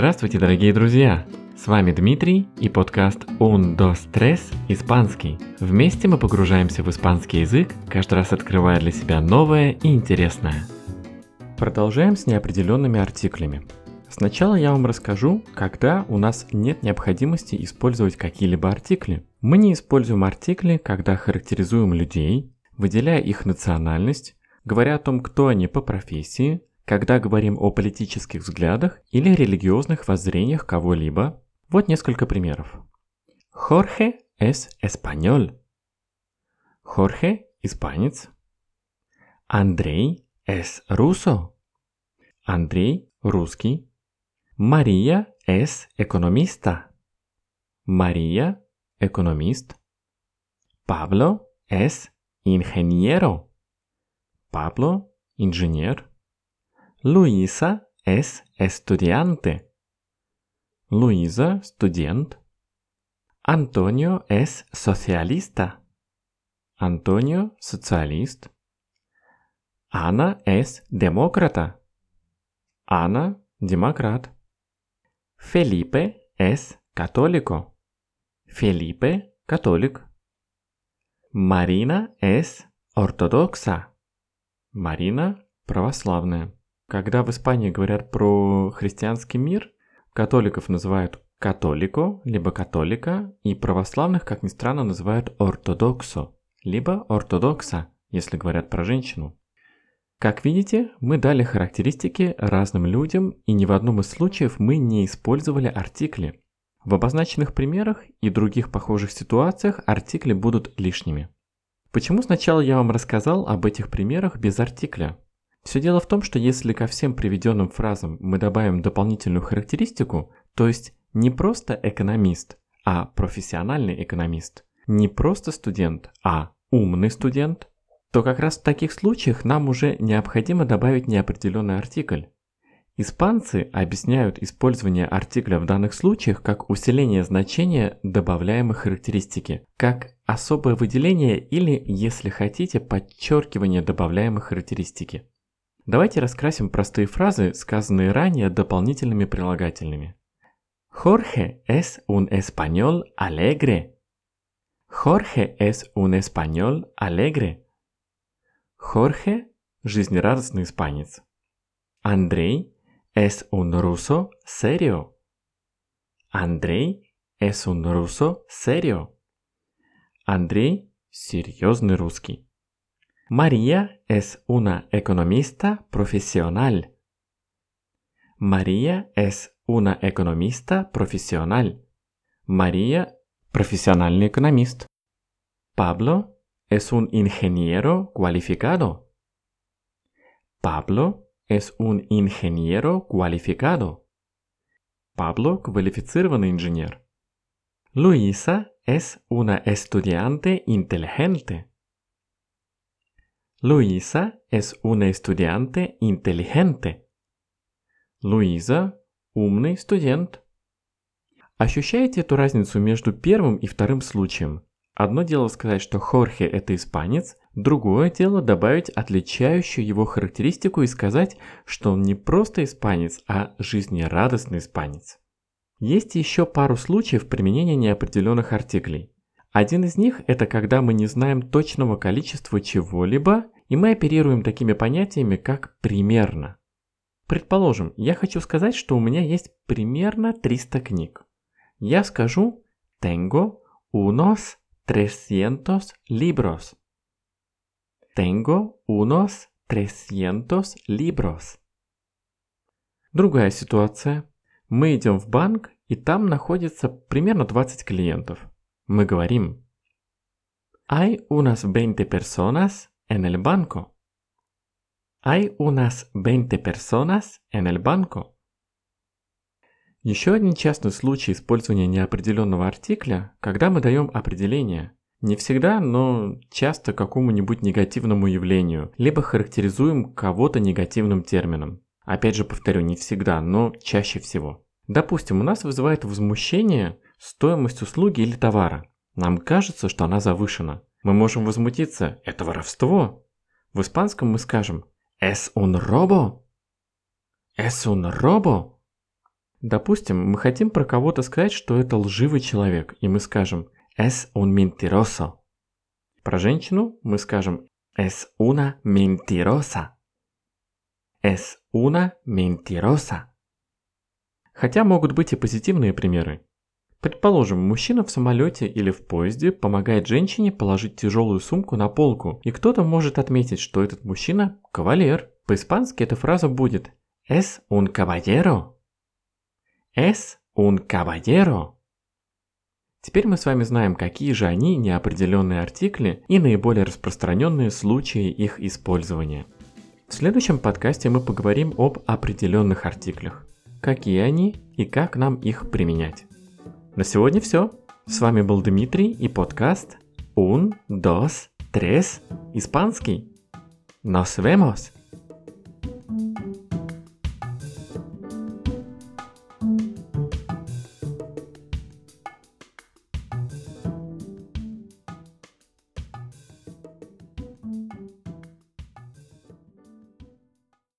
Здравствуйте, дорогие друзья! С вами Дмитрий и подкаст Un, dos, tres Испанский. Вместе мы погружаемся в испанский язык, каждый раз открывая для себя новое и интересное. Продолжаем с неопределенными артиклями. Сначала я вам расскажу, когда у нас нет необходимости использовать какие-либо артикли. Мы не используем артикли, когда характеризуем людей, выделяя их национальность, говоря о том, кто они по профессии, когда говорим о политических взглядах или религиозных воззрениях кого-либо. Вот несколько примеров. Jorge es español. Jorge – испанец. Андрей es ruso. Андрей – русский. Мария es economista. Мария – экономист. Pablo es ingeniero. Pablo – инженер. Luisa es estudiante. Luisa, студент. Antonio es socialista. Antonio, социалист. Ana es demócrata. Ana, демократ. Felipe es católico. Felipe, католик. Marina es ortodoxa. Marina, православная. Когда в Испании говорят про христианский мир, католиков называют католико, либо католика, и православных, как ни странно, называют ортодоксо, либо ортодокса, если говорят про женщину. Как видите, мы дали характеристики разным людям, и ни в одном из случаев мы не использовали артикли. В обозначенных примерах и других похожих ситуациях артикли будут лишними. Почему сначала я вам рассказал об этих примерах без артикля? Все дело в том, что если ко всем приведенным фразам мы добавим дополнительную характеристику, то есть не просто экономист, а профессиональный экономист, не просто студент, а умный студент, то как раз в таких случаях нам уже необходимо добавить неопределенный артикль. Испанцы объясняют использование артикля в данных случаях как усиление значения добавляемой характеристики, как особое выделение или, если хотите, подчеркивание добавляемой характеристики. Давайте раскрасим простые фразы, сказанные ранее дополнительными прилагательными. Jorge es un español alegre. Jorge es un español alegre. Jorge – жизнерадостный испанец. Андрей es un ruso serio. Андрей es un ruso serio. Андрей – серьезный русский. María es una economista profesional. María es una economista profesional. María, profesional economista. Pablo es un ingeniero cualificado. Pablo es un ingeniero cualificado. Pablo, cualificado ingeniero. Luisa es una estudiante inteligente. Luisa es una estudiante inteligente. Луиза – умный студент. Ощущаете эту разницу между первым и вторым случаем? Одно дело сказать, что Хорхе – это испанец, другое дело добавить отличающую его характеристику и сказать, что он не просто испанец, а жизнерадостный испанец. Есть еще пару случаев применения неопределенных артиклей. Один из них – это когда мы не знаем точного количества чего-либо, и мы оперируем такими понятиями, как «примерно». Предположим, я хочу сказать, что у меня есть примерно 300 книг. Я скажу «tengo unos 300 libros». Tengo unos 300 libros. Другая ситуация. Мы идем в банк, и там находится примерно 20 клиентов мы говорим Hay unas 20 personas en el banco. Hay unas 20 personas en el banco. Еще один частный случай использования неопределенного артикля, когда мы даем определение. Не всегда, но часто какому-нибудь негативному явлению, либо характеризуем кого-то негативным термином. Опять же повторю, не всегда, но чаще всего. Допустим, у нас вызывает возмущение стоимость услуги или товара. Нам кажется, что она завышена. Мы можем возмутиться, это воровство. В испанском мы скажем «es un robo». «Es un robo». Допустим, мы хотим про кого-то сказать, что это лживый человек, и мы скажем «es un mentiroso». Про женщину мы скажем «es una mentirosa». «Es una mentirosa». Хотя могут быть и позитивные примеры. Предположим, мужчина в самолете или в поезде помогает женщине положить тяжелую сумку на полку, и кто-то может отметить, что этот мужчина – кавалер. По-испански эта фраза будет «es un caballero». «Es un caballero». Теперь мы с вами знаем, какие же они неопределенные артикли и наиболее распространенные случаи их использования. В следующем подкасте мы поговорим об определенных артиклях, какие они и как нам их применять. На сегодня все. С вами был Дмитрий и подкаст Un, dos, tres, испанский. Nos vemos!